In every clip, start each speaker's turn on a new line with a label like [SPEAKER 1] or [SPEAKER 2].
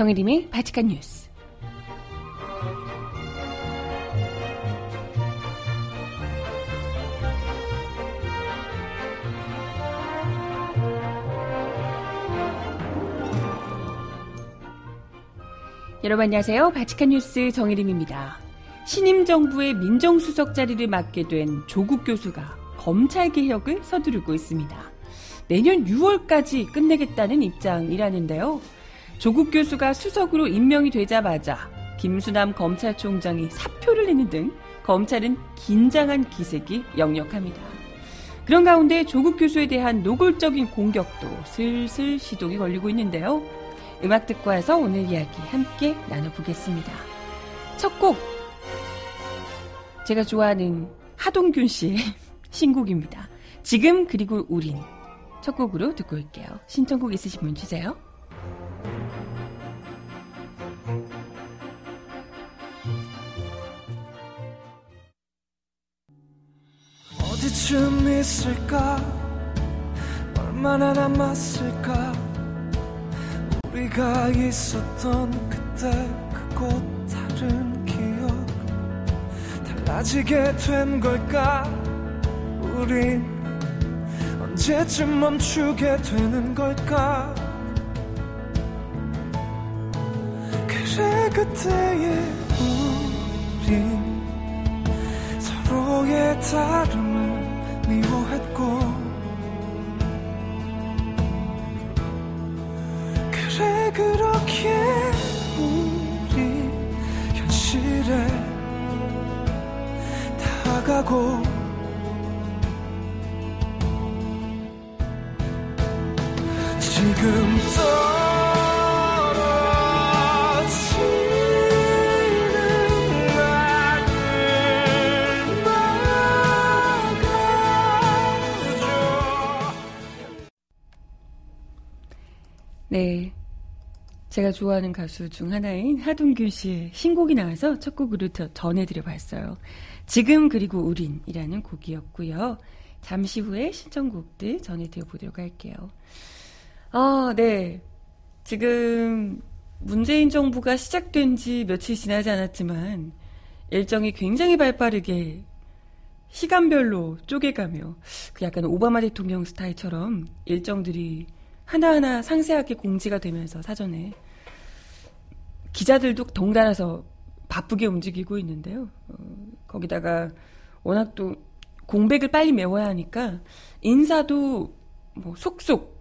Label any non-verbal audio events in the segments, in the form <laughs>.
[SPEAKER 1] 정혜림의 바칙한 뉴스. 여러분 안녕하세요. 바칙한 뉴스 정혜림입니다. 신임 정부의 민정수석 자리를 맡게 된 조국 교수가 검찰 개혁을 서두르고 있습니다. 내년 6월까지 끝내겠다는 입장이라는데요. 조국 교수가 수석으로 임명이 되자마자 김수남 검찰총장이 사표를 내는 등 검찰은 긴장한 기색이 역력합니다. 그런 가운데 조국 교수에 대한 노골적인 공격도 슬슬 시동이 걸리고 있는데요. 음악 듣고 와서 오늘 이야기 함께 나눠보겠습니다. 첫 곡, 제가 좋아하는 하동균 씨의 <laughs> 신곡입니다. 지금 그리고 우린 첫 곡으로 듣고 올게요. 신청곡 있으신 분 주세요.
[SPEAKER 2] 어디쯤 있을까? 얼마나 남았을까? 우리가 있었던 그때 그곳 다른 기억 달라지게 된 걸까? 우린 언제쯤 멈추게 되는 걸까? 그래 그때의 우린 서로의 다름 그렇게 우리 현실에 다가고 지금 막아줘
[SPEAKER 1] 네. 제가 좋아하는 가수 중 하나인 하동균 씨의 신곡이 나와서 첫 곡으로 더 전해드려 봤어요. 지금 그리고 우린이라는 곡이었고요. 잠시 후에 신청곡들 전해드려 보도록 할게요. 아, 네. 지금 문재인 정부가 시작된 지 며칠 지나지 않았지만 일정이 굉장히 발빠르게 시간별로 쪼개가며 그 약간 오바마 대통령 스타일처럼 일정들이 하나하나 상세하게 공지가 되면서 사전에 기자들도 덩달아서 바쁘게 움직이고 있는데요. 어, 거기다가 워낙 또 공백을 빨리 메워야 하니까 인사도 뭐 속속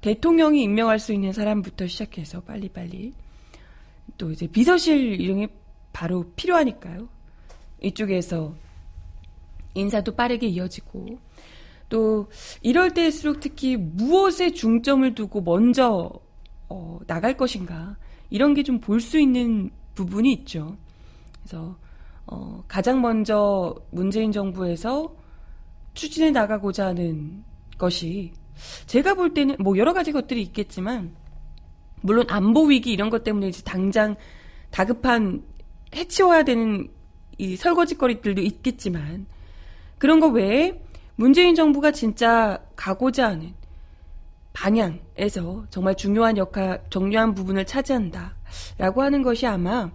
[SPEAKER 1] 대통령이 임명할 수 있는 사람부터 시작해서 빨리빨리 또 이제 비서실 이름이 바로 필요하니까요. 이쪽에서 인사도 빠르게 이어지고 또 이럴 때일수록 특히 무엇에 중점을 두고 먼저 어, 나갈 것인가 이런 게 좀 볼 수 있는 부분이 있죠. 그래서 어, 가장 먼저 문재인 정부에서 추진해 나가고자 하는 것이 제가 볼 때는 뭐 여러 가지 것들이 있겠지만 물론 안보 위기 이런 것 때문에 이제 당장 다급한 해치워야 되는 이 설거지거리들도 있겠지만 그런 거 외에 문재인 정부가 진짜 가고자 하는 방향에서 정말 중요한 역할, 중요한 부분을 차지한다 라고 하는 것이 아마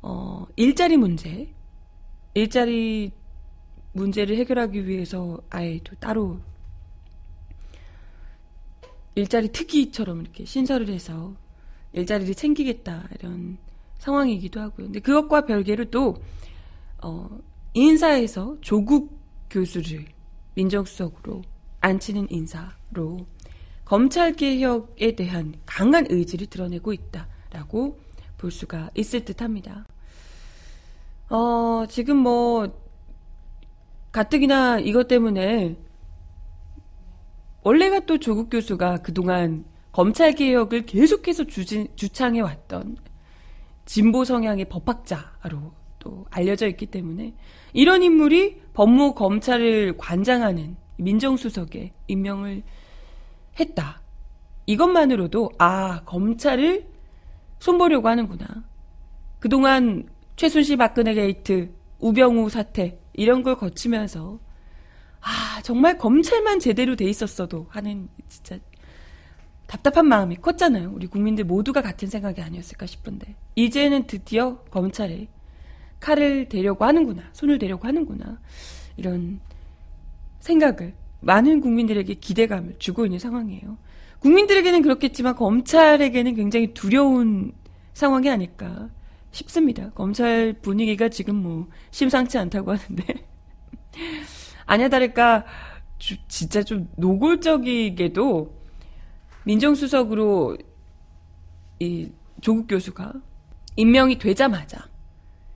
[SPEAKER 1] 어, 일자리 문제, 일자리 문제를 해결하기 위해서 아예 또 따로 일자리 특위처럼 이렇게 신설을 해서 일자리를 챙기겠다 이런 상황이기도 하고요. 근데 그것과 별개로 또 어, 인사에서 조국 교수를 민정수석으로 앉히는 인사로 검찰 개혁에 대한 강한 의지를 드러내고 있다라고 볼 수가 있을 듯합니다. 어, 지금 뭐 가뜩이나 이것 때문에 원래가 또 조국 교수가 그동안 검찰 개혁을 계속해서 주진, 주창해 왔던 진보 성향의 법학자로 또 알려져 있기 때문에 이런 인물이 법무 검찰을 관장하는 민정수석에 임명을 했다. 이것만으로도 아 검찰을 손보려고 하는구나. 그동안 최순실 박근혜 게이트, 우병우 사태 이런 걸 거치면서 아 정말 검찰만 제대로 돼 있었어도 하는 진짜 답답한 마음이 컸잖아요. 우리 국민들 모두가 같은 생각이 아니었을까 싶은데 이제는 드디어 검찰에 칼을 대려고 하는구나, 손을 대려고 하는구나 이런 생각을 많은 국민들에게 기대감을 주고 있는 상황이에요. 국민들에게는 그렇겠지만 검찰에게는 굉장히 두려운 상황이 아닐까 싶습니다. 검찰 분위기가 지금 뭐 심상치 않다고 하는데 <laughs> 아냐 다를까 진짜 좀 노골적이게도 민정수석으로 이 조국 교수가 임명이 되자마자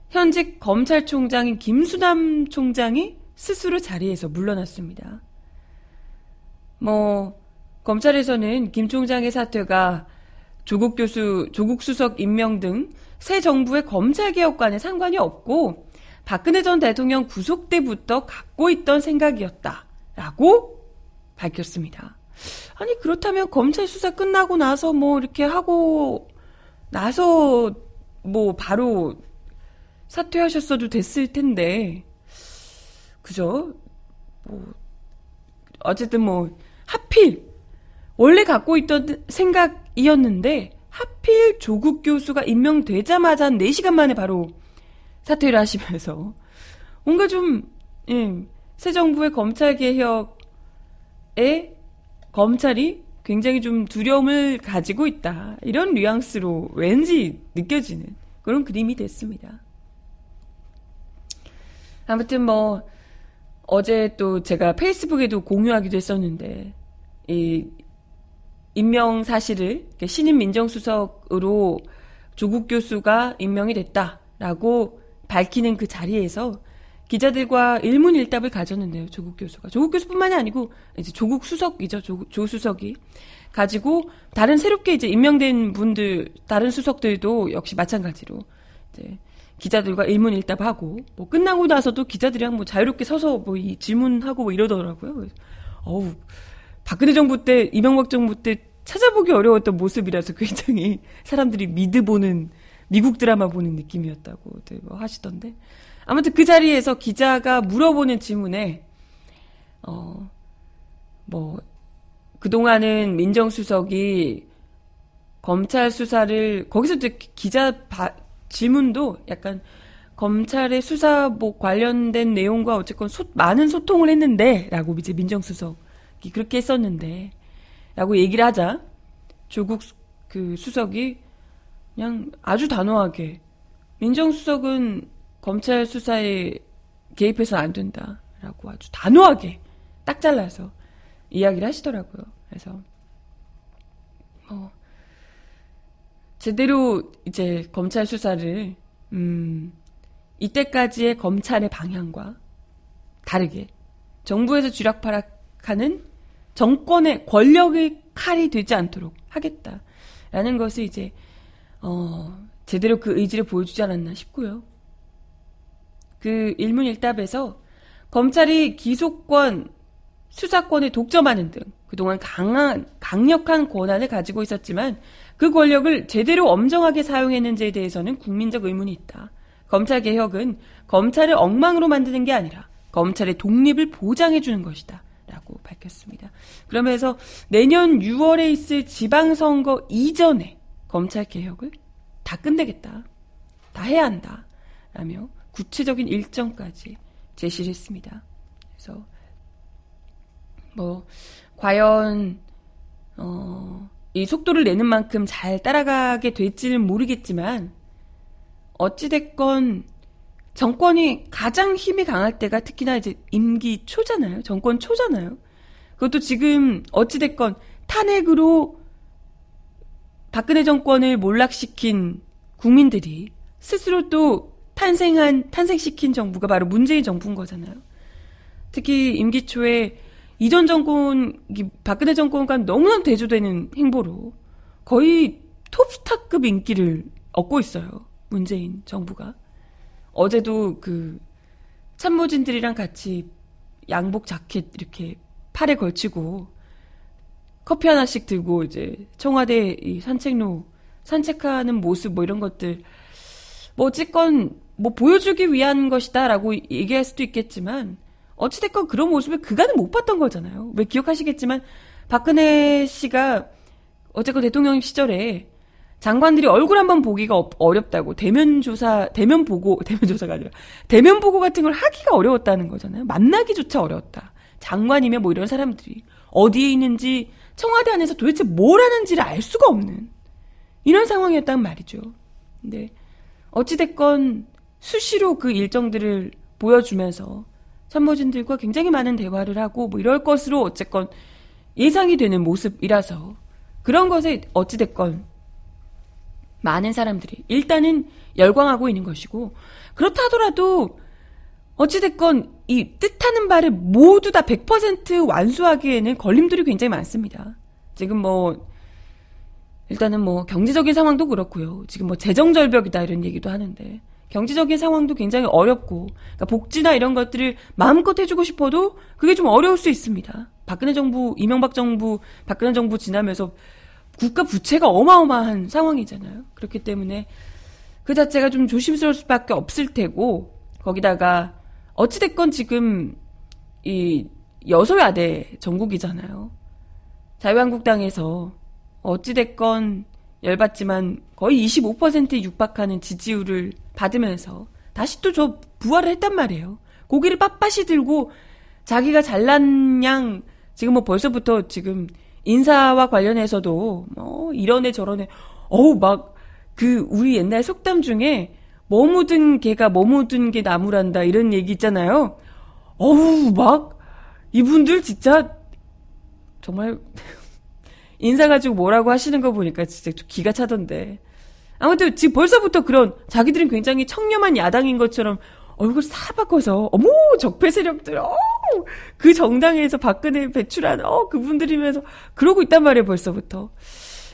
[SPEAKER 1] 현직 검찰총장인 김수남 총장이 스스로 자리에서 물러났습니다. 뭐 검찰에서는 김 총장의 사퇴가 조국 교수, 조국 수석 임명 등 새 정부의 검찰 개혁과는 상관이 없고 박근혜 전 대통령 구속 때부터 갖고 있던 생각이었다라고 밝혔습니다. 아니 그렇다면 검찰 수사 끝나고 나서 뭐 이렇게 하고 나서 뭐 바로 사퇴하셨어도 됐을 텐데 그죠? 뭐 어쨌든 뭐 하필 원래 갖고 있던 생각이었는데 하필 조국 교수가 임명되자마자 한 4시간 만에 바로 사퇴를 하시면서 뭔가 좀 예, 새 정부의 검찰 개혁에 검찰이 굉장히 좀 두려움을 가지고 있다. 이런 뉘앙스로 왠지 느껴지는 그런 그림이 됐습니다. 아무튼 뭐 어제 또 제가 페이스북에도 공유하기도 했었는데 이 임명 사실을 신임 민정수석으로 조국 교수가 임명이 됐다라고 밝히는 그 자리에서 기자들과 일문일답을 가졌는데요. 조국 교수가 조국 교수뿐만이 아니고 이제 조국 수석이죠. 조, 조 수석이 가지고 다른 새롭게 이제 임명된 분들 다른 수석들도 역시 마찬가지로 이제 기자들과 일문일답하고 뭐 끝나고 나서도 기자들이랑 뭐 자유롭게 서서 뭐 이 질문하고 뭐 이러더라고요. 어우 박근혜 정부 때 이명박 정부 때 찾아보기 어려웠던 모습이라서 <laughs> 굉장히 사람들이 미드 보는 미국 드라마 보는 느낌이었다고 뭐 하시던데 아무튼 그 자리에서 기자가 물어보는 질문에 어 뭐 그동안은 민정수석이 검찰 수사를 거기서 이제 기자 바, 질문도 약간 검찰의 수사 뭐 관련된 내용과 어쨌건 소, 많은 소통을 했는데라고 이제 민정수석이 그렇게 했었는데라고 얘기를 하자 조국 그 수석이 그냥 아주 단호하게 민정수석은 검찰 수사에 개입해서 안 된다라고 아주 단호하게 딱 잘라서 이야기를 하시더라고요. 그래서 뭐 제대로 이제 검찰 수사를 음 이때까지의 검찰의 방향과 다르게 정부에서 쥐락파락하는 정권의 권력의 칼이 되지 않도록 하겠다라는 것을 이제 어 제대로 그 의지를 보여주지 않았나 싶고요. 그 일문일답에서 검찰이 기소권, 수사권을 독점하는 등 그동안 강한, 강력한 권한을 가지고 있었지만 그 권력을 제대로 엄정하게 사용했는지에 대해서는 국민적 의문이 있다. 검찰 개혁은 검찰을 엉망으로 만드는 게 아니라 검찰의 독립을 보장해 주는 것이다. 라고 밝혔습니다. 그러면서 내년 6월에 있을 지방선거 이전에 검찰 개혁을 다 끝내겠다. 다 해야 한다. 라며 구체적인 일정까지 제시를 했습니다. 그래서 뭐 과연 어, 이 속도를 내는 만큼 잘 따라가게 될지는 모르겠지만 어찌됐건 정권이 가장 힘이 강할 때가 특히나 이제 임기 초잖아요. 정권 초잖아요. 그것도 지금 어찌됐건 탄핵으로 박근혜 정권을 몰락시킨 국민들이 스스로 또 탄생한, 탄생시킨 정부가 바로 문재인 정부인 거잖아요. 특히 임기 초에 이전 정권, 박근혜 정권과 너무나 대조되는 행보로 거의 톱스타급 인기를 얻고 있어요. 문재인 정부가. 어제도 그 참모진들이랑 같이 양복 자켓 이렇게 팔에 걸치고 커피 하나씩 들고 이제 청와대 이 산책로 산책하는 모습 뭐 이런 것들 뭐 어쨌건 뭐 보여주기 위한 것이다라고 얘기할 수도 있겠지만 어찌됐건 그런 모습을 그간은 못 봤던 거잖아요. 왜 기억하시겠지만 박근혜 씨가 어쨌건 대통령 시절에 장관들이 얼굴 한번 보기가 어- 어렵다고 대면 조사 대면 보고 <laughs> 대면 조사가 아니라 대면 보고 같은 걸 하기가 어려웠다는 거잖아요. 만나기조차 어려웠다. 장관이면 뭐 이런 사람들이 어디에 있는지 청와대 안에서 도대체 뭘 하는지를 알 수가 없는 이런 상황이었단 말이죠. 근데 어찌됐건 수시로 그 일정들을 보여주면서 참모진들과 굉장히 많은 대화를 하고 뭐 이럴 것으로 어쨌건 예상이 되는 모습이라서 그런 것에 어찌됐건 많은 사람들이 일단은 열광하고 있는 것이고 그렇다 하더라도 어찌됐건 이 뜻하는 바를 모두 다 100% 완수하기에는 걸림돌이 굉장히 많습니다. 지금 뭐 일단은 뭐 경제적인 상황도 그렇고요. 지금 뭐 재정 절벽이다 이런 얘기도 하는데 경제적인 상황도 굉장히 어렵고 그러니까 복지나 이런 것들을 마음껏 해주고 싶어도 그게 좀 어려울 수 있습니다. 박근혜 정부, 이명박 정부, 박근혜 정부 지나면서 국가 부채가 어마어마한 상황이잖아요. 그렇기 때문에 그 자체가 좀 조심스러울 수밖에 없을 테고 거기다가 어찌됐건 지금 이 여소야대 전국이잖아요. 자유한국당에서 어찌됐건 열받지만 거의 25%에 육박하는 지지율을 받으면서 다시 또 저 부활을 했단 말이에요. 고기를 빳빳이 들고 자기가 잘난 양 지금 뭐 벌써부터 지금 인사와 관련해서도 뭐 이런 애 저런 애 어우 막 그 우리 옛날 속담 중에 뭐 묻은 개가 뭐 묻은 게 나무란다 이런 얘기 있잖아요. 어우 막 이분들 진짜 정말 인사 가지고 뭐라고 하시는 거 보니까 진짜 좀 기가 차던데. 아무튼 지금 벌써부터 그런 자기들은 굉장히 청렴한 야당인 것처럼 얼굴 사 바꿔서 어머 적폐 세력들 어그 정당에서 박근혜 배출한 어 그분들이면서 그러고 있단 말이에요 벌써부터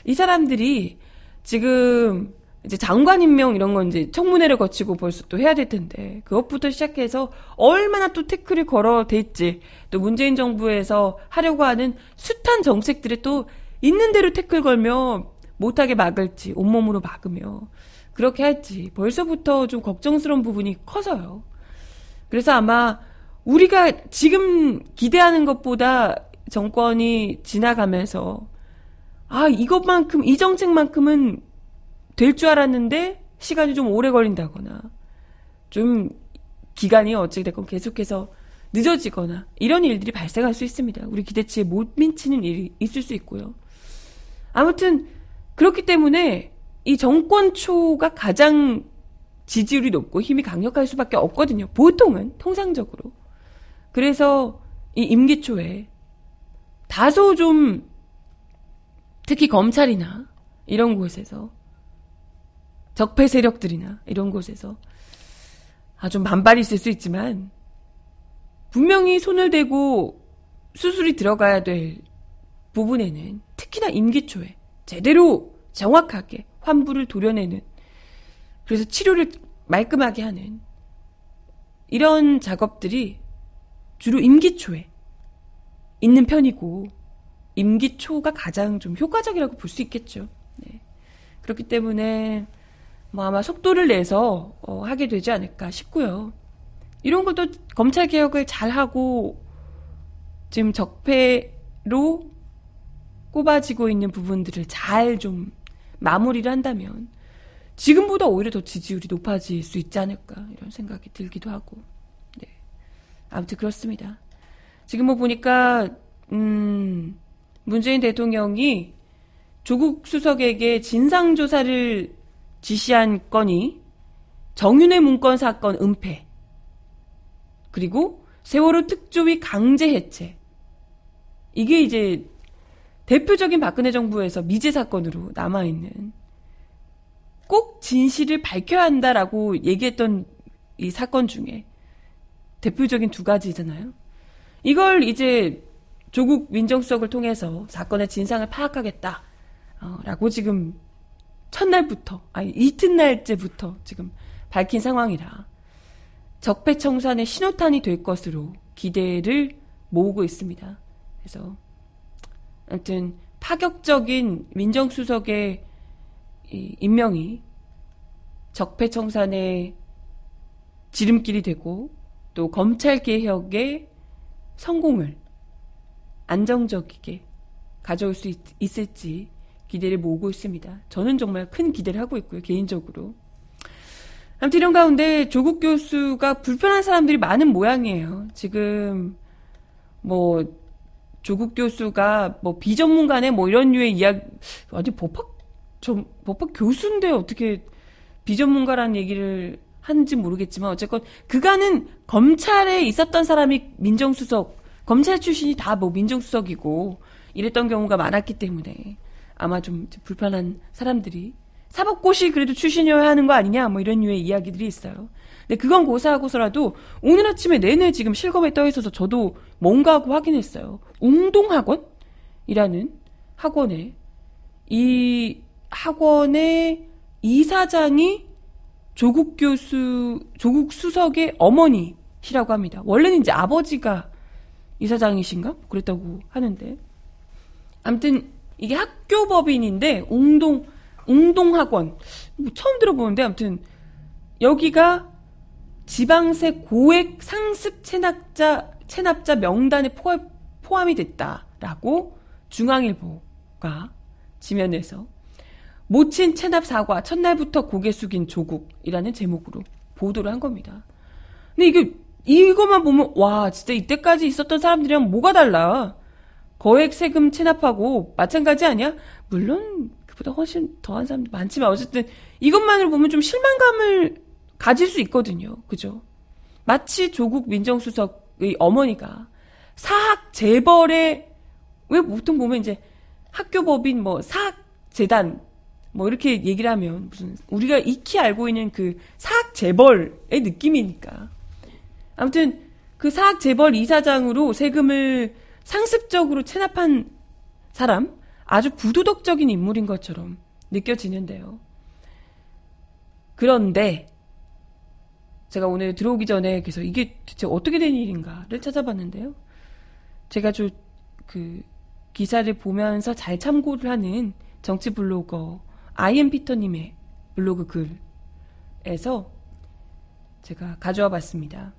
[SPEAKER 1] 이 사람들이 지금 이제 장관 임명 이런 건 이제 청문회를 거치고 벌써 또 해야 될 텐데 그것부터 시작해서 얼마나 또 태클이 걸어댔지 또 문재인 정부에서 하려고 하는 숱한 정책들이 또 있는 대로 태클 걸며 못하게 막을지 온몸으로 막으며 그렇게 할지 벌써부터 좀 걱정스러운 부분이 커서요. 그래서 아마 우리가 지금 기대하는 것보다 정권이 지나가면서 아 이것만큼 이 정책만큼은 될 줄 알았는데 시간이 좀 오래 걸린다거나 좀 기간이 어찌 됐건 계속해서 늦어지거나 이런 일들이 발생할 수 있습니다. 우리 기대치에 못 미치는 일이 있을 수 있고요. 아무튼 그렇기 때문에 이 정권 초가 가장 지지율이 높고 힘이 강력할 수밖에 없거든요. 보통은 통상적으로. 그래서 이 임기 초에 다소 좀 특히 검찰이나 이런 곳에서 적폐 세력들이나 이런 곳에서 아좀 반발이 있을 수 있지만 분명히 손을 대고 수술이 들어가야 될 부분에는 특히나 임기 초에 제대로 정확하게 환부를 도려내는 그래서 치료를 말끔하게 하는 이런 작업들이 주로 임기 초에 있는 편이고 임기 초가 가장 좀 효과적이라고 볼 수 있겠죠. 네. 그렇기 때문에 뭐 아마 속도를 내서 어, 하게 되지 않을까 싶고요. 이런 것도 검찰 개혁을 잘 하고 지금 적폐로 꼽아지고 있는 부분들을 잘 좀 마무리를 한다면 지금보다 오히려 더 지지율이 높아질 수 있지 않을까 이런 생각이 들기도 하고 네. 아무튼 그렇습니다. 지금 뭐 보니까 음 문재인 대통령이 조국 수석에게 진상 조사를 지시한 건이 정윤회 문건 사건 은폐 그리고 세월호 특조위 강제 해체 이게 이제 대표적인 박근혜 정부에서 미제 사건으로 남아있는 꼭 진실을 밝혀야 한다라고 얘기했던 이 사건 중에 대표적인 두 가지잖아요. 이걸 이제 조국 민정수석을 통해서 사건의 진상을 파악하겠다. 어, 라고 지금 첫날부터, 아니, 이튿날째부터 지금 밝힌 상황이라 적폐청산의 신호탄이 될 것으로 기대를 모으고 있습니다. 그래서 아무튼 파격적인 민정수석의 임명이 적폐청산의 지름길이 되고 또 검찰 개혁의 성공을 안정적이게 가져올 수 있, 을지 기대를 모으고 있습니다. 저는 정말 큰 기대를 하고 있고요, 개인적으로. 아무튼 이런 가운데 조국 교수가 불편한 사람들이 많은 모양이에요. 지금 뭐 조국 교수가 뭐 비전문가네 뭐 이런 류의 이야기 아니 법학 좀 법학 교수인데 어떻게 비전문가라는 얘기를 하는지 모르겠지만 어쨌건 그간은 검찰에 있었던 사람이 민정수석 검찰 출신이 다 뭐 민정수석이고 이랬던 경우가 많았기 때문에 아마 좀 불편한 사람들이 사법고시 그래도 출신이어야 하는 거 아니냐 뭐 이런 류의 이야기들이 있어요. 근데 그건 고사하고서라도 오늘 아침에 내내 지금 실검에 떠 있어서 저도 뭔가 하고 확인했어요. 웅동학원이라는 학원에 이 학원의 이사장이 조국 교수, 조국 수석의 어머니시라고 합니다. 원래는 이제 아버지가 이사장이신가? 그랬다고 하는데. 아무튼 이게 학교 법인인데 웅동 웅동학원 뭐 처음 들어보는데 아무튼 여기가 지방세 고액 상습 체납자 체납자 명단에 포함, 이 됐다라고 중앙일보가 지면에서 모친 체납 사과 첫날부터 고개 숙인 조국이라는 제목으로 보도를 한 겁니다. 근데 이게 이것만 보면 와 진짜 이때까지 있었던 사람들이랑 뭐가 달라? 거액 세금 체납하고 마찬가지 아니야? 물론 그보다 훨씬 더한 사람도 많지만 어쨌든 이것만을 보면 좀 실망감을 가질 수 있거든요. 그죠? 마치 조국 민정수석의 어머니가 사학 재벌의 왜 보통 보면 이제 학교법인 뭐 사학 재단 뭐 이렇게 얘기를 하면 무슨 우리가 익히 알고 있는 그 사학 재벌의 느낌이니까 아무튼 그 사학 재벌 이사장으로 세금을 상습적으로 체납한 사람 아주 부도덕적인 인물인 것처럼 느껴지는데요. 그런데 제가 오늘 들어오기 전에 그래서 이게 대체 어떻게 된 일인가를 찾아봤는데요. 제가 좀그 기사를 보면서 잘 참고를 하는 정치 블로거 아이엠 피터님의 블로그 글에서 제가 가져와 봤습니다.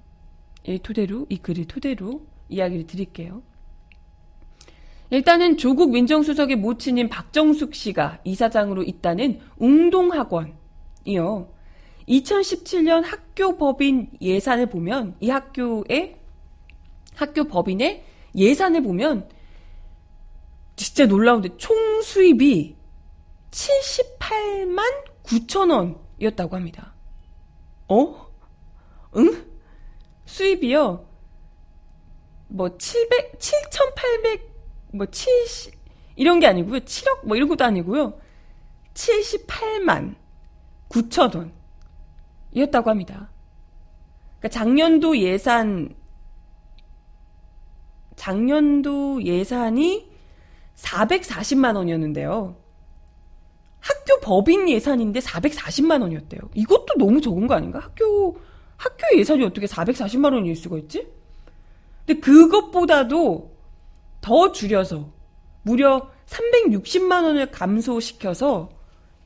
[SPEAKER 1] 이 토대로, 이 글을 토대로 이야기를 드릴게요. 일단은 조국 민정수석의 모친인 박정숙 씨가 이사장으로 있다는 웅동학원이요. 2017년 학교 법인 예산을 보면 이 학교의 학교 법인의 예산을 보면 진짜 놀라운데 총 수입이 78만 9천 원이었다고 합니다. 어? 응? 수입이요. 뭐 700, 7,800 뭐 70, 이런 게 아니고요. 7억 뭐 이런 것도 아니고요. 78만 9천 원 이었다고 합니다. 그러니까 작년도 예산 작년도 예산이 440만 원이었는데요. 학교 법인 예산인데 440만 원이었대요. 이것도 너무 적은 거 아닌가? 학교 학교 예산이 어떻게 440만 원일 수가 있지? 근데 그것보다도 더 줄여서 무려 360만 원을 감소시켜서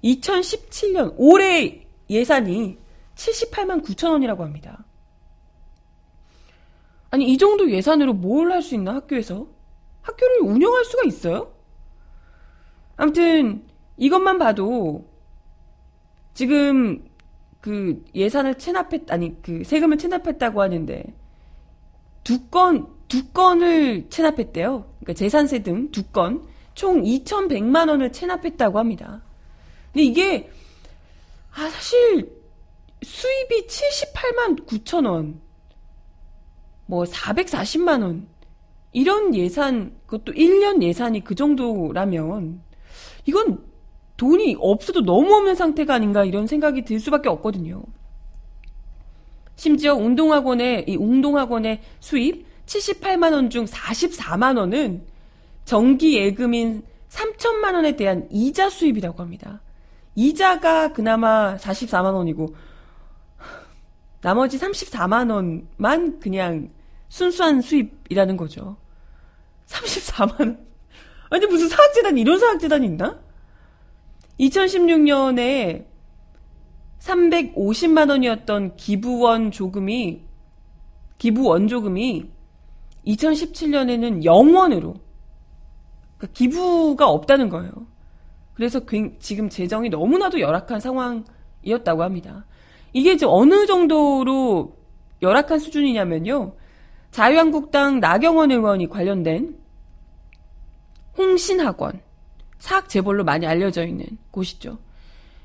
[SPEAKER 1] 2017년 올해 예산이 78만 9천 원이라고 합니다. 아니 이 정도 예산으로 뭘 할 수 있나 학교에서? 학교를 운영할 수가 있어요? 아무튼 이것만 봐도 지금 그 예산을 체납했 아니 그 세금을 체납했다고 하는데 두 건 두 건을 체납했대요. 그러니까 재산세 등 두 건, 총 2,100만 원을 체납했다고 합니다. 근데 이게, 아, 사실, 수입이 78만 9천 원, 뭐 440만 원, 이런 예산, 그것도 1년 예산이 그 정도라면, 이건 돈이 없어도 너무 없는 상태가 아닌가 이런 생각이 들 수밖에 없거든요. 심지어 운동학원의, 이 운동학원의 수입, 78만 원 중 44만 원은 정기 예금인 3천만 원에 대한 이자 수입이라고 합니다. 이자가 그나마 44만 원이고 나머지 34만 원만 그냥 순수한 수입이라는 거죠. 34만 원. 아니 무슨 사학재단 이런 사학재단이 있나? 2016년에 350만 원이었던 기부원 조금이 기부 원 조금이 2017년에는 영원으로 그러니까 기부가 없다는 거예요. 그래서 지금 재정이 너무나도 열악한 상황이었다고 합니다. 이게 이제 어느 정도로 열악한 수준이냐면요. 자유한국당 나경원 의원이 관련된 홍신학원 사학 재벌로 많이 알려져 있는 곳이죠.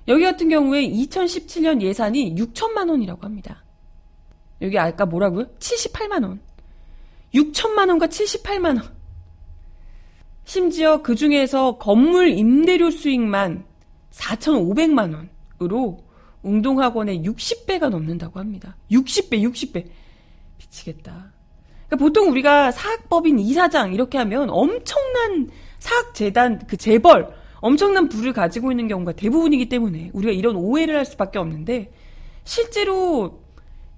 [SPEAKER 1] 여기 같은 경우에 2017년 예산이 6천만 원이라고 합니다. 여기 아까 뭐라고요? 78만 원. 6천만 원과 78만 원. 심지어 그 중에서 건물 임대료 수익만 4,500만 원으로 운동학원의 60배가 넘는다고 합니다. 60배, 60배. 미치겠다. 그러니까 보통 우리가 사학법인 이사장 이렇게 하면 엄청난 사학재단 그 재벌 엄청난 부를 가지고 있는 경우가 대부분이기 때문에 우리가 이런 오해를 할 수밖에 없는데 실제로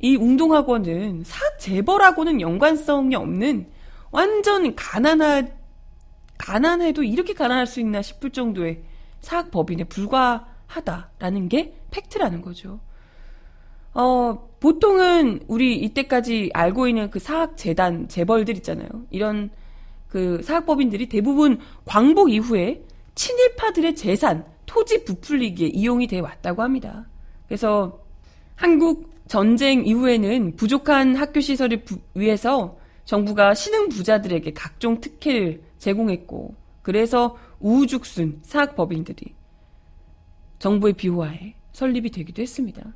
[SPEAKER 1] 이 운동학원은 사학 재벌하고는 연관성이 없는 완전 가난한 가난해도 이렇게 가난할 수 있나 싶을 정도의 사학 법인에 불과 하다라는 게 팩트라는 거죠. 어, 보통은 우리 이때까지 알고 있는 그 사학 재단 재벌들 있잖아요. 이런 그 사학법인들이 대부분 광복 이후에 친일파들의 재산, 토지 부풀리기에 이용이 돼 왔다고 합니다. 그래서 한국 전쟁 이후에는 부족한 학교 시설을 부, 위해서 정부가 신흥 부자들에게 각종 특혜를 제공했고, 그래서 우후죽순 사학법인들이 정부의 비호하에 설립이 되기도 했습니다.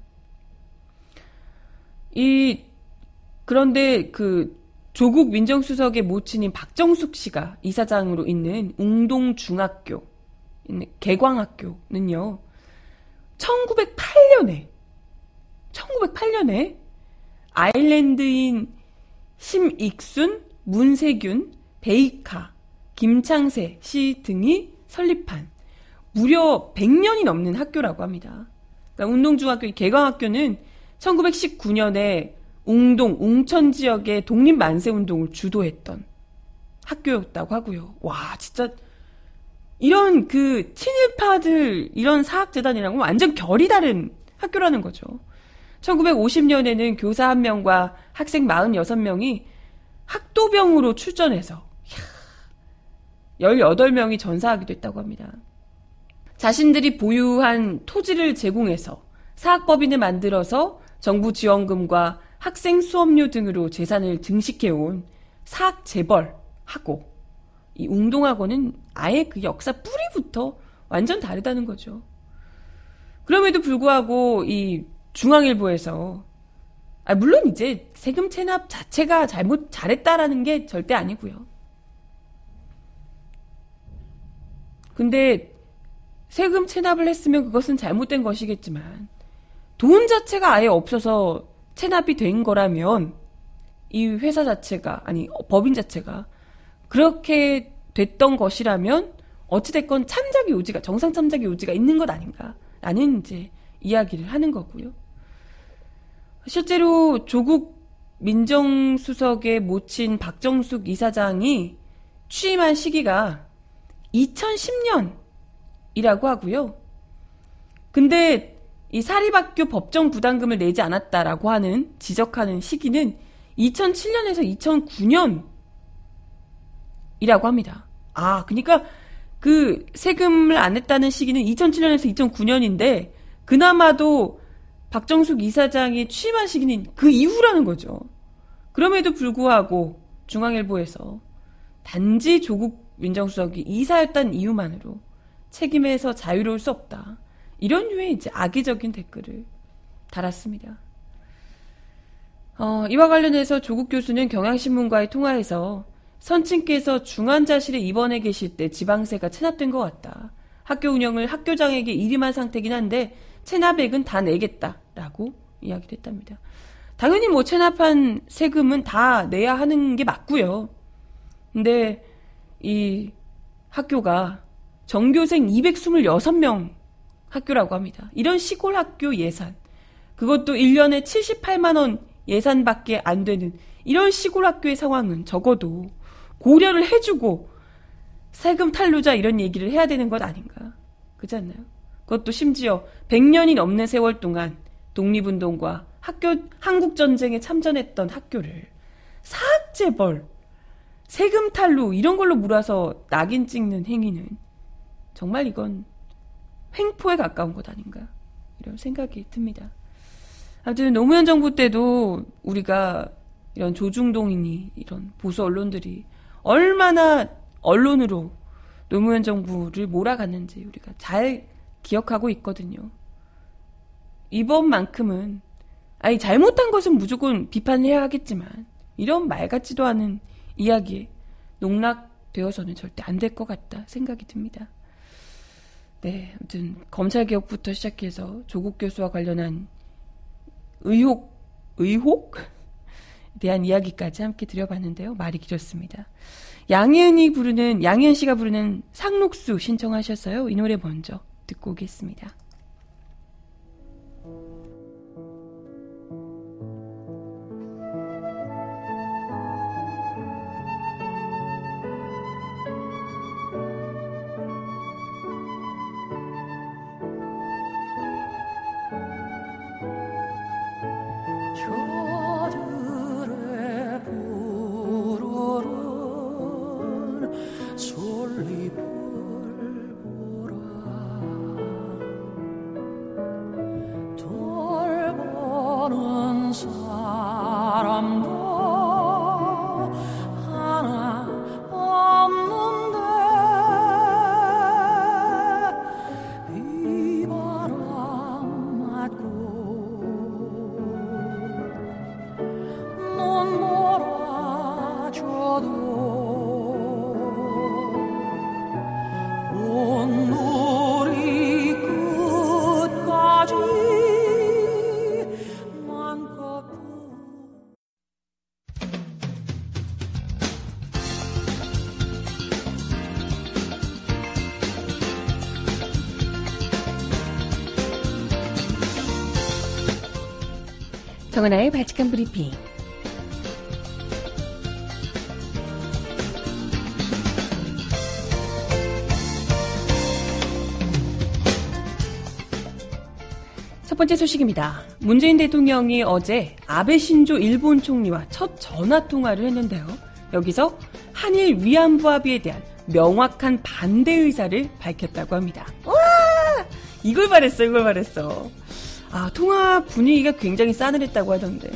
[SPEAKER 1] 이 그런데 그 조국 민정수석의 모친인 박정숙 씨가 이사장으로 있는 웅동중학교, 개광학교는요, 1908년에, 1908년에 아일랜드인 심익순, 문세균, 베이카, 김창세 씨 등이 설립한 무려 100년이 넘는 학교라고 합니다. 그러니까 운동중학교 개광학교는 1919년에 웅동, 웅천 지역의 독립 만세 운동을 주도했던 학교였다고 하고요. 와, 진짜 이런 그 친일파들 이런 사학재단이랑은 완전 결이 다른 학교라는 거죠. 1950년에는 교사 한 명과 학생 46명이 학도병으로 출전해서 18명이 전사하기도 했다고 합니다. 자신들이 보유한 토지를 제공해서 사학법인을 만들어서 정부 지원금과 학생 수업료 등으로 재산을 증식해온 사학 재벌하고 이 웅동학원은 아예 그 역사 뿌리부터 완전 다르다는 거죠. 그럼에도 불구하고 이 중앙일보에서 아 물론 이제 세금 체납 자체가 잘못 잘했다라는 게 절대 아니고요. 근데 세금 체납을 했으면 그것은 잘못된 것이겠지만 돈 자체가 아예 없어서 체납이 된 거라면 이 회사 자체가 아니 법인 자체가 그렇게 됐던 것이라면 어찌됐건 참작의 요지가 정상 참작의 요지가 있는 것 아닌가라는 이제 이야기를 하는 거고요. 실제로 조국 민정수석의 모친 박정숙 이사장이 취임한 시기가 2010년 이라고 하고요. 근데 이 사립학교 법정 부담금을 내지 않았다라고 하는 지적하는 시기는 2007년에서 2009년이라고 합니다. 아, 그러니까 그 세금을 안 냈다는 시기는 2007년에서 2009년인데 그나마도 박정숙 이사장이 취임한 시기는 그 이후라는 거죠. 그럼에도 불구하고 중앙일보에서 단지 조국 민정수석이 이사였다는 이유만으로 책임에서 자유로울 수 없다. 이런 류의 이제 악의적인 댓글을 달았습니다. 어, 이와 관련해서 조국 교수는 경향신문과의 통화에서 선친께서 중환자실에 입원해 계실 때 지방세가 체납된 것 같다. 학교 운영을 학교장에게 일임한 상태긴 한데 체납액은 다 내겠다 라고 이야기를 했답니다. 당연히 뭐 체납한 세금은 다 내야 하는 게 맞고요. 근데 이 학교가 전교생 226명 학교라고 합니다. 이런 시골 학교 예산. 그것도 1년에 78만원 예산밖에 안 되는 이런 시골 학교의 상황은 적어도 고려를 해주고 세금 탈루자 이런 얘기를 해야 되는 것 아닌가. 그렇지 않나요? 그것도 심지어 100년이 넘는 세월 동안 독립운동과 학교, 한국전쟁에 참전했던 학교를 사학재벌, 세금 탈루 이런 걸로 몰아서 낙인 찍는 행위는 정말 이건 횡포에 가까운 것 아닌가 이런 생각이 듭니다. 아무튼 노무현 정부 때도 우리가 이런 조중동이니 이런 보수 언론들이 얼마나 언론으로 노무현 정부를 몰아갔는지 우리가 잘 기억하고 있거든요. 이번만큼은 아니 잘못한 것은 무조건 비판해야 하겠지만 이런 말 같지도 않은 이야기에 농락되어서는 절대 안 될 것 같다 생각이 듭니다. 네, 아무튼 검찰 개혁부터 시작해서 조국 교수와 관련한 의혹 의혹 <laughs> 대한 이야기까지 함께 드려봤는데요. 말이 길었습니다. 양희은이 부르는 양희은 씨가 부르는 상록수 신청하셨어요. 이 노래 먼저 듣고 오겠습니다. 정은아의 바칙한 브리핑. 첫 번째 소식입니다. 문재인 대통령이 어제 아베 신조 일본 총리와 첫 전화 통화를 했는데요. 여기서 한일 위안부 합의에 대한 명확한 반대 의사를 밝혔다고 합니다. 와! 이걸 말했어, 이걸 말했어. 아, 통화 분위기가 굉장히 싸늘했다고 하던데.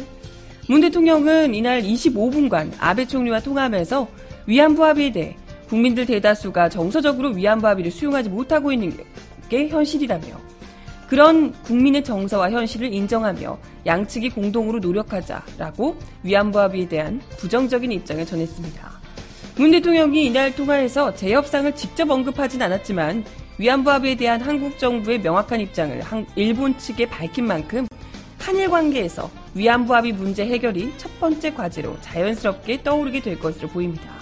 [SPEAKER 1] 문 대통령은 이날 25분간 아베 총리와 통화하면서 위안부 합의에 대해 국민들 대다수가 정서적으로 위안부 합의를 수용하지 못하고 있는 게 현실이라며 그런 국민의 정서와 현실을 인정하며 양측이 공동으로 노력하자라고 위안부 합의에 대한 부정적인 입장을 전했습니다. 문 대통령이 이날 통화에서 재협상을 직접 언급하진 않았지만 위안부 합의에 대한 한국 정부의 명확한 입장을 일본 측에 밝힌 만큼 한일 관계에서 위안부 합의 문제 해결이 첫 번째 과제로 자연스럽게 떠오르게 될 것으로 보입니다.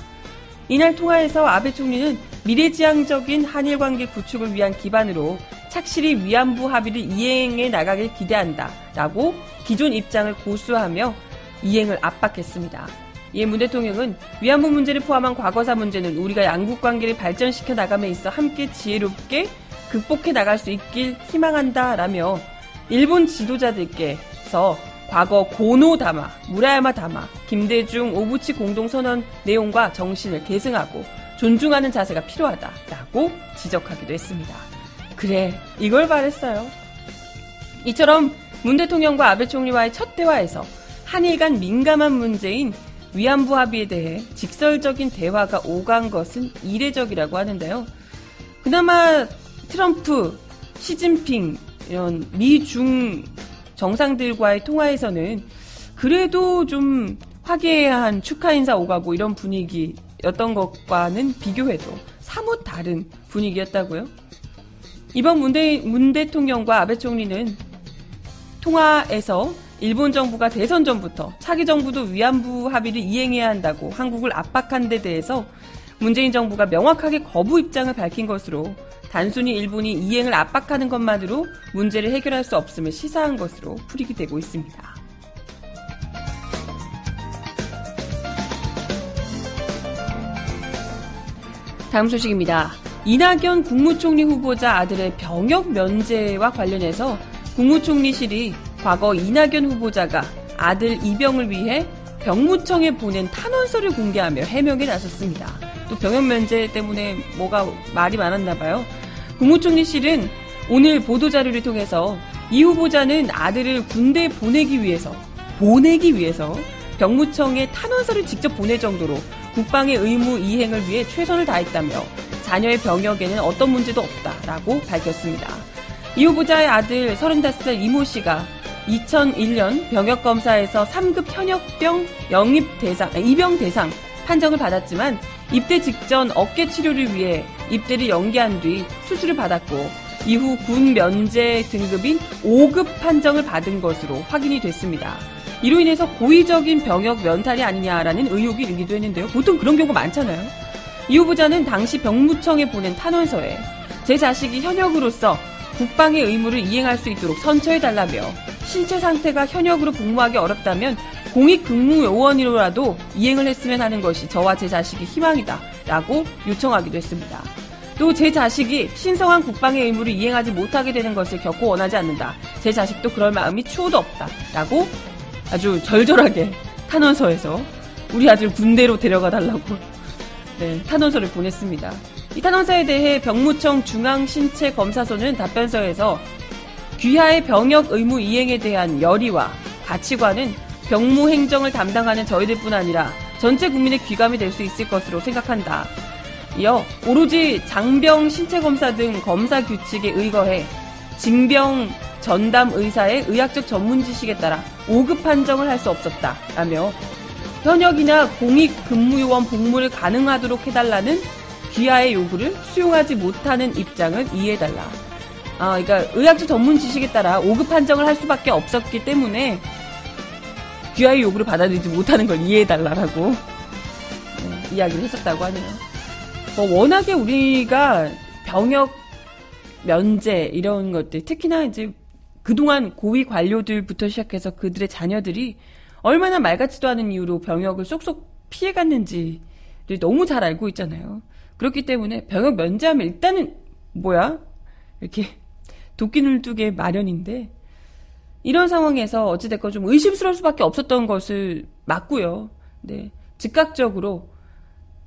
[SPEAKER 1] 이날 통화에서 아베 총리는 미래지향적인 한일 관계 구축을 위한 기반으로 착실히 위안부 합의를 이행해 나가길 기대한다. 라고 기존 입장을 고수하며 이행을 압박했습니다. 이에 문 대통령은 위안부 문제를 포함한 과거사 문제는 우리가 양국 관계를 발전시켜 나감에 있어 함께 지혜롭게 극복해 나갈 수 있길 희망한다라며 일본 지도자들께서 과거 고노다마, 무라야마 다마, 김대중, 오부치 공동선언 내용과 정신을 계승하고 존중하는 자세가 필요하다라고 지적하기도 했습니다. 그래, 이걸 말했어요. 이처럼 문 대통령과 아베 총리와의 첫 대화에서 한일 간 민감한 문제인 위안부 합의에 대해 직설적인 대화가 오간 것은 이례적이라고 하는데요. 그나마 트럼프, 시진핑 이런 미중 정상들과의 통화에서는 그래도 좀 화기애애한 축하 인사 오가고 이런 분위기였던 것과는 비교해도 사뭇 다른 분위기였다고요. 이번 문, 대, 문 대통령과 아베 총리는 통화에서 일본 정부가 대선 전부터 차기 정부도 위안부 합의를 이행해야 한다고 한국을 압박한 데 대해서 문재인 정부가 명확하게 거부 입장을 밝힌 것으로 단순히 일본이 이행을 압박하는 것만으로 문제를 해결할 수 없음을 시사한 것으로 풀이게 되고 있습니다. 다음 소식입니다. 이낙연 국무총리 후보자 아들의 병역 면제와 관련해서 국무총리실이 과거 이낙연 후보자가 아들 입영을 위해 병무청에 보낸 탄원서를 공개하며 해명에 나섰습니다. 또 병역 면제 때문에 뭐가 말이 많았나 봐요. 국무총리실은 오늘 보도자료를 통해서 이 후보자는 아들을 군대에 보내기 위해서, 보내기 위해서 병무청에 탄원서를 직접 보낼 정도로 국방의 의무 이행을 위해 최선을 다했다며 자녀의 병역에는 어떤 문제도 없다라고 밝혔습니다. 이 후보자의 아들 35살 이모 씨가 2001년 병역검사에서 3급 현역병 영입 대상, 입영 대상 판정을 받았지만 입대 직전 어깨 치료를 위해 입대를 연기한 뒤 수술을 받았고 이후 군 면제 등급인 5급 판정을 받은 것으로 확인이 됐습니다. 이로 인해서 고의적인 병역 면탈이 아니냐라는 의혹이 일기도 했는데요. 보통 그런 경우가 많잖아요. 이 후보자는 당시 병무청에 보낸 탄원서에 제 자식이 현역으로서 국방의 의무를 이행할 수 있도록 선처해달라며 신체 상태가 현역으로 복무하기 어렵다면 공익근무요원으로라도 이행을 했으면 하는 것이 저와 제 자식의 희망이다 라고 요청하기도 했습니다. 또 제 자식이 신성한 국방의 의무를 이행하지 못하게 되는 것을 결코 원하지 않는다. 제 자식도 그럴 마음이 추호도 없다. 라고 아주 절절하게 탄원서에서 우리 아들 군대로 데려가 달라고 네, 탄원서를 보냈습니다. 이 탄원서에 대해 병무청 중앙신체검사소는 답변서에서 귀하의 병역 의무 이행에 대한 열의와 가치관은 병무 행정을 담당하는 저희들뿐 아니라 전체 국민의 귀감이 될 수 있을 것으로 생각한다. 이어 오로지 장병 신체 검사 등 검사 규칙에 의거해 징병 전담 의사의 의학적 전문 지식에 따라 5급 판정을 할 수 없었다. 라며 현역이나 공익 근무요원 복무를 가능하도록 해달라는 귀하의 요구를 수용하지 못하는 입장을 이해해달라. 아, 그러니까 의학적 전문 지식에 따라 5급 판정을 할 수밖에 없었기 때문에 귀하의 요구를 받아들이지 못하는 걸 이해해달라라고 네, 이야기를 했었다고 하네요. 뭐 워낙에 우리가 병역 면제 이런 것들 특히나 이제 그동안 고위 관료들부터 시작해서 그들의 자녀들이 얼마나 말 같지도 않은 이유로 병역을 쏙쏙 피해갔는지를 너무 잘 알고 있잖아요. 그렇기 때문에 병역 면제하면 일단은 뭐야? 이렇게 도끼 눈두개 마련인데 이런 상황에서 어찌됐건 좀 의심스러울 수밖에 없었던 것을 맞고요. 네. 즉각적으로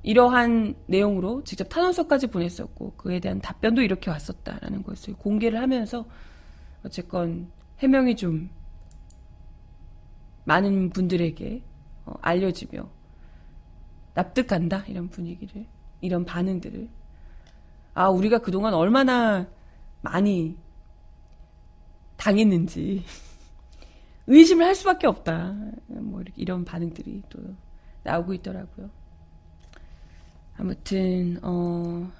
[SPEAKER 1] 이러한 내용으로 직접 탄원서까지 보냈었고 그에 대한 답변도 이렇게 왔었다라는 것을 공개를 하면서 어쨌건 해명이 좀 많은 분들에게 어, 알려지며 납득한다 이런 분위기를 이런 반응들을 아 우리가 그동안 얼마나 많이 당했는지 <laughs> 의심을 할 수밖에 없다 뭐 이런 반응들이 또 나오고 있더라고요. 아무튼 어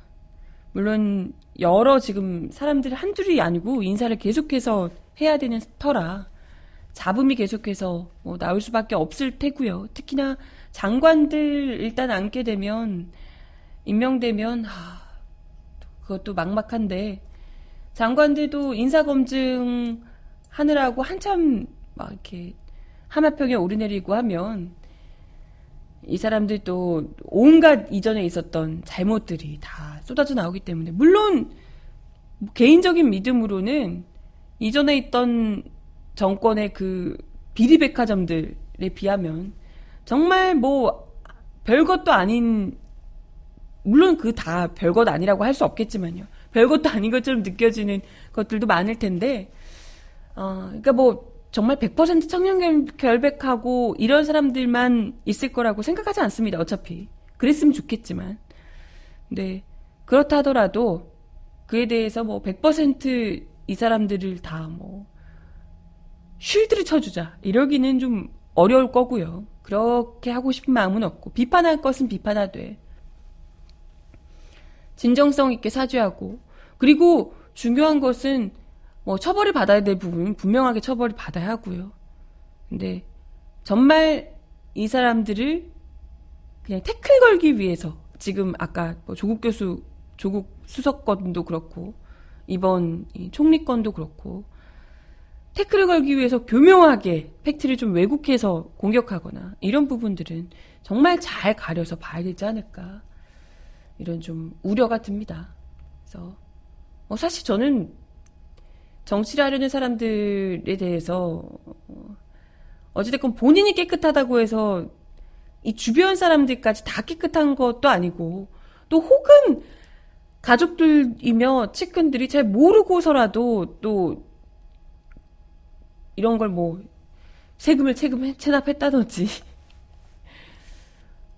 [SPEAKER 1] 물론 여러 지금 사람들이 한둘이 아니고 인사를 계속해서 해야 되는 터라 잡음이 계속해서 뭐 나올 수밖에 없을 테고요. 특히나 장관들 일단 앉게 되면 임명되면 하, 그것도 막막한데. 장관들도 인사검증 하느라고 한참 막 이렇게 하마평에 오르내리고 하면 이 사람들도 온갖 이전에 있었던 잘못들이 다 쏟아져 나오기 때문에. 물론 개인적인 믿음으로는 이전에 있던 정권의 그 비리 백화점들에 비하면 정말 뭐 별것도 아닌 물론 그 다 별것 아니라고 할 수 없겠지만요. 별것도 <laughs> 아닌 것처럼 느껴지는 것들도 많을 텐데 어 그러니까 뭐 정말 100% 청년 결백하고 이런 사람들만 있을 거라고 생각하지 않습니다. 어차피 그랬으면 좋겠지만 근데 그렇다 하더라도 그에 대해서 뭐 100%이 사람들을 다 뭐 쉴드를 쳐주자. 이러기는 좀 어려울 거고요. 그렇게 하고 싶은 마음은 없고 비판할 것은 비판하되 진정성 있게 사죄하고 그리고 중요한 것은 뭐 처벌을 받아야 될 부분은 분명하게 처벌을 받아야 하고요. 근데 정말 이 사람들을 그냥 태클 걸기 위해서 지금 아까 뭐 조국 교수 조국 수석 건도 그렇고 이번 총리 건도 그렇고 태클을 걸기 위해서 교묘하게 팩트를 좀 왜곡해서 공격하거나 이런 부분들은 정말 잘 가려서 봐야 되지 않을까 이런 좀 우려가 듭니다. 그래서 어, 사실 저는 정치를 하려는 사람들에 대해서 어, 어찌됐건 본인이 깨끗하다고 해서 이 주변 사람들까지 다 깨끗한 것도 아니고 또 혹은 가족들이며 측근들이 잘 모르고서라도 또 이런 걸 뭐 세금을 체납했다든지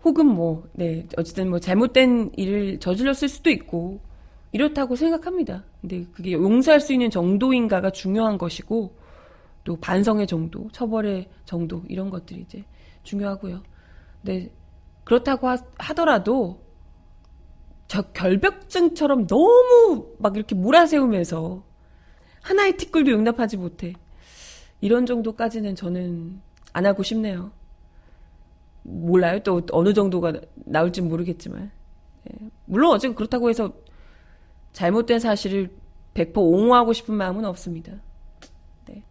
[SPEAKER 1] 혹은 뭐, 네, 어쨌든 뭐 잘못된 일을 저질렀을 수도 있고, 이렇다고 생각합니다. 근데 그게 용서할 수 있는 정도인가가 중요한 것이고, 또 반성의 정도, 처벌의 정도, 이런 것들이 이제 중요하고요. 근데 그렇다고 하, 더라도 저 결벽증처럼 너무 막 이렇게 몰아세우면서 하나의 티끌도 용납하지 못해. 이런 정도까지는 저는 안 하고 싶네요. 몰라요. 또 어느 정도가 나올지 모르겠지만. 예. 물론 어쨌든 그렇다고 해서 잘못된 사실을 100% 옹호하고 싶은 마음은 없습니다. 네.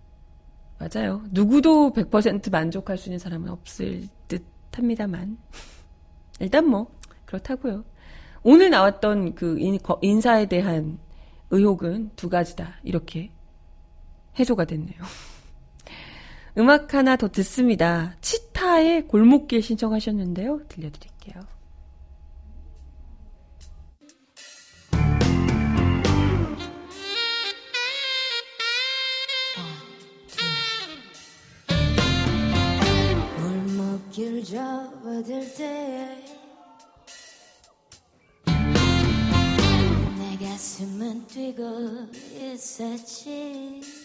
[SPEAKER 1] 맞아요. 누구도 100% 만족할 수 있는 사람은 없을 듯 합니다만. <laughs> 일단 뭐, 그렇다고요. 오늘 나왔던 그 인, 사에 대한 의혹은 두 가지다. 이렇게 해소가 됐네요. <laughs> 음악 하나 더 듣습니다. 치 타의 골목길 신청하셨는데요. 들려드릴게요. 골목길 접어들 때내 가슴은 뛰고 있었지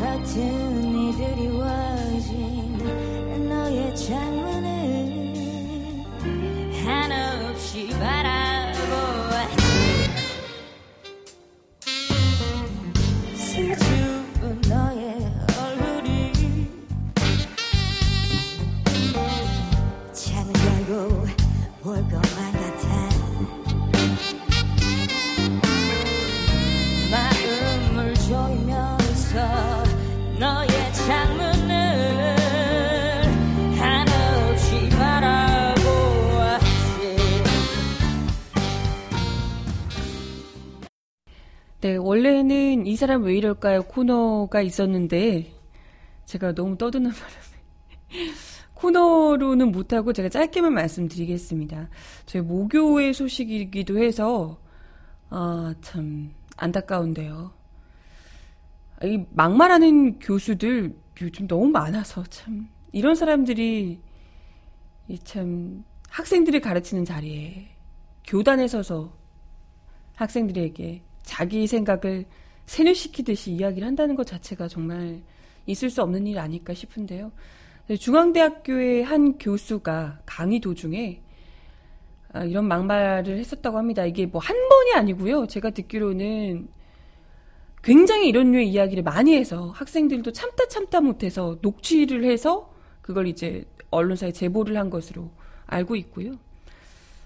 [SPEAKER 1] 같은 이들이 와진 너의 창문을 한없이 바라 네, 원래는 이 사람 왜 이럴까요 코너가 있었는데 제가 너무 떠드는 <laughs> 바람에 코너로는 못하고 제가 짧게만 말씀드리겠습니다. 저희 모교의 소식이기도 해서 아, 참 안타까운데요. 이 막말하는 교수들 요즘 너무 많아서 참 이런 사람들이 참 학생들을 가르치는 자리에 교단에 서서 학생들에게 자기 생각을 세뇌시키듯이 이야기를 한다는 것 자체가 정말 있을 수 없는 일 아닐까 싶은데요. 중앙대학교의 한 교수가 강의 도중에 아, 이런 막말을 했었다고 합니다. 이게 뭐 한 번이 아니고요. 제가 듣기로는 굉장히 이런 류의 이야기를 많이 해서 학생들도 참다 참다 못해서 녹취를 해서 그걸 이제 언론사에 제보를 한 것으로 알고 있고요.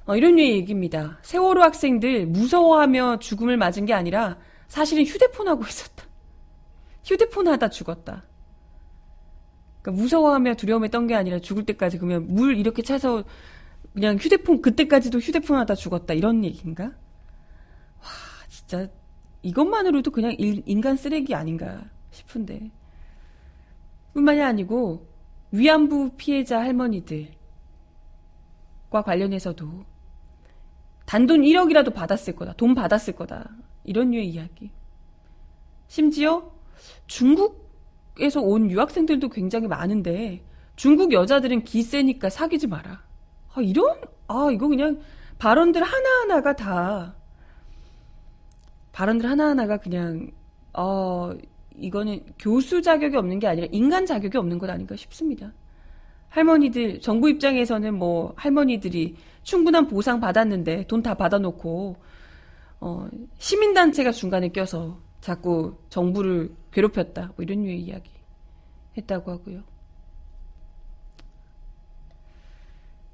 [SPEAKER 1] 어, 이런 얘기입니다. 세월호 학생들 무서워하며 죽음을 맞은 게 아니라 사실은 휴대폰 하고 <laughs> 있었다. 휴대폰 하다 죽었다. 그러니까 무서워하며 두려움에 떤 게 아니라 죽을 때까지 그러면 물 이렇게 차서 그냥 휴대폰 그때까지도 휴대폰 하다 죽었다 이런 얘기인가? 와 진짜 이것만으로도 그냥 일, 인간 쓰레기 아닌가 싶은데. 뿐만이 아니고 위안부 피해자 할머니들과 관련해서도 단돈 1억이라도 받았을 거다. 돈 받았을 거다. 이런 류의 이야기. 심지어 중국에서 온 유학생들도 굉장히 많은데 중국 여자들은 기세니까 사귀지 마라. 아, 이런, 아, 이거 그냥 발언들 하나하나가 다 발언들 하나하나가 그냥 어 이거는 교수 자격이 없는 게 아니라 인간 자격이 없는 것 아닌가 싶습니다. 할머니들 정부 입장에서는 뭐 할머니들이 충분한 보상 받았는데 돈 다 받아놓고 어 시민단체가 중간에 껴서 자꾸 정부를 괴롭혔다 뭐 이런 류의 이야기 했다고 하고요.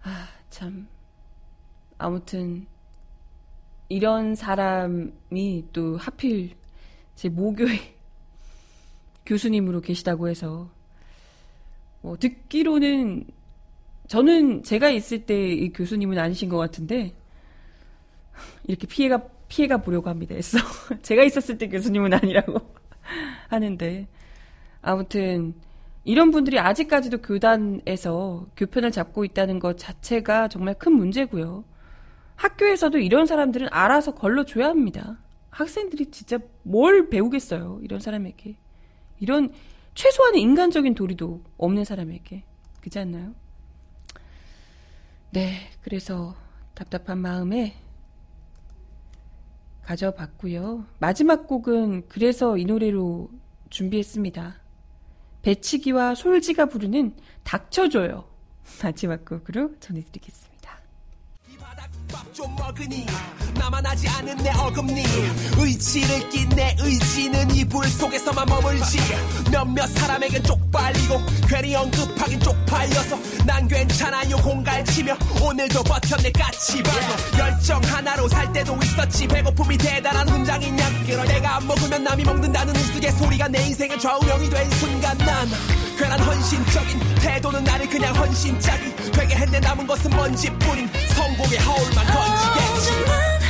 [SPEAKER 1] 아 참 아무튼 이런 사람이 또 하필 제 모교의 <laughs> 교수님으로 계시다고 해서 뭐 듣기로는 저는 제가 있을 때이 교수님은 아니신 것 같은데 이렇게 피해가 피해가 보려고 합니다. 했어. <laughs> 제가 있었을 때 교수님은 아니라고 <laughs> 하는데 아무튼 이런 분들이 아직까지도 교단에서 교편을 잡고 있다는 것 자체가 정말 큰 문제고요. 학교에서도 이런 사람들은 알아서 걸러줘야 합니다. 학생들이 진짜 뭘 배우겠어요. 이런 사람에게. 이런 최소한의 인간적인 도리도 없는 사람에게. 그지 않나요? 네, 그래서 답답한 마음에 가져봤고요. 마지막 곡은 그래서 이 노래로 준비했습니다. 배치기와 솔지가 부르는 닥쳐줘요. <laughs> 마지막 곡으로 전해드리겠습니다. 좀 먹으니. 나만 하지 않은 내 어금니. 의지를 낀 내 의지는 이불 속에서만 머물지. 몇몇 사람에겐 쪽팔리고 괜히 언급하긴 쪽팔려서 난 괜찮아요. 공갈치며 오늘도 버텼네 까치. 발로 열정 하나로 살 때도 있었지. 배고픔이 대단한 훈장이냐 그러 내가 안 먹으면 남이 먹는다는 우스갯소리가 내 인생의 좌우명이 된 순간 난 괜한 헌신적인 태도는 나를 그냥 헌신짝이 되게 했네. 남은 것은 먼지뿐인 성공의 하울만 던지겠지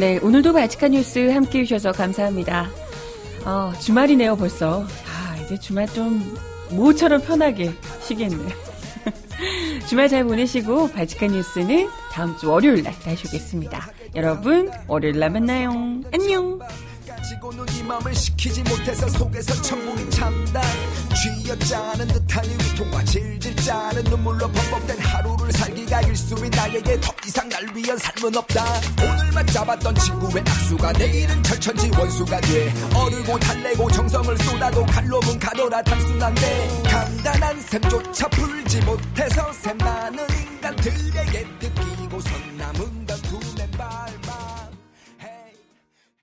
[SPEAKER 1] 네, 오늘도 바치칸 뉴스 함께 해주셔서 감사합니다. 어, 주말이네요, 벌써. 아, 이제 주말 좀 모처럼 편하게 쉬겠네. <laughs> 주말 잘 보내시고 발칙한 뉴스는 다음 주 월요일 날 다시 오겠습니다. 여러분, 월요일 날 만나요. 안녕. 지고는 이 맘을 시키지 못해서 속에서 천국이 찬다. 쥐어짜는 듯한 이 위통과 질질 짜는 눈물로 범벅된 하루를 살기가 일수인 나에게 더 이상 날 위한 삶은 없다. 오늘만 잡았던 친구의 악수가 내일은 철천지 원수가 돼. 어르고 달래고 정성을 쏟아도 칼로문 가더라 단순한데 간단한 셈조차 풀지 못해서 샘나는 인간들에게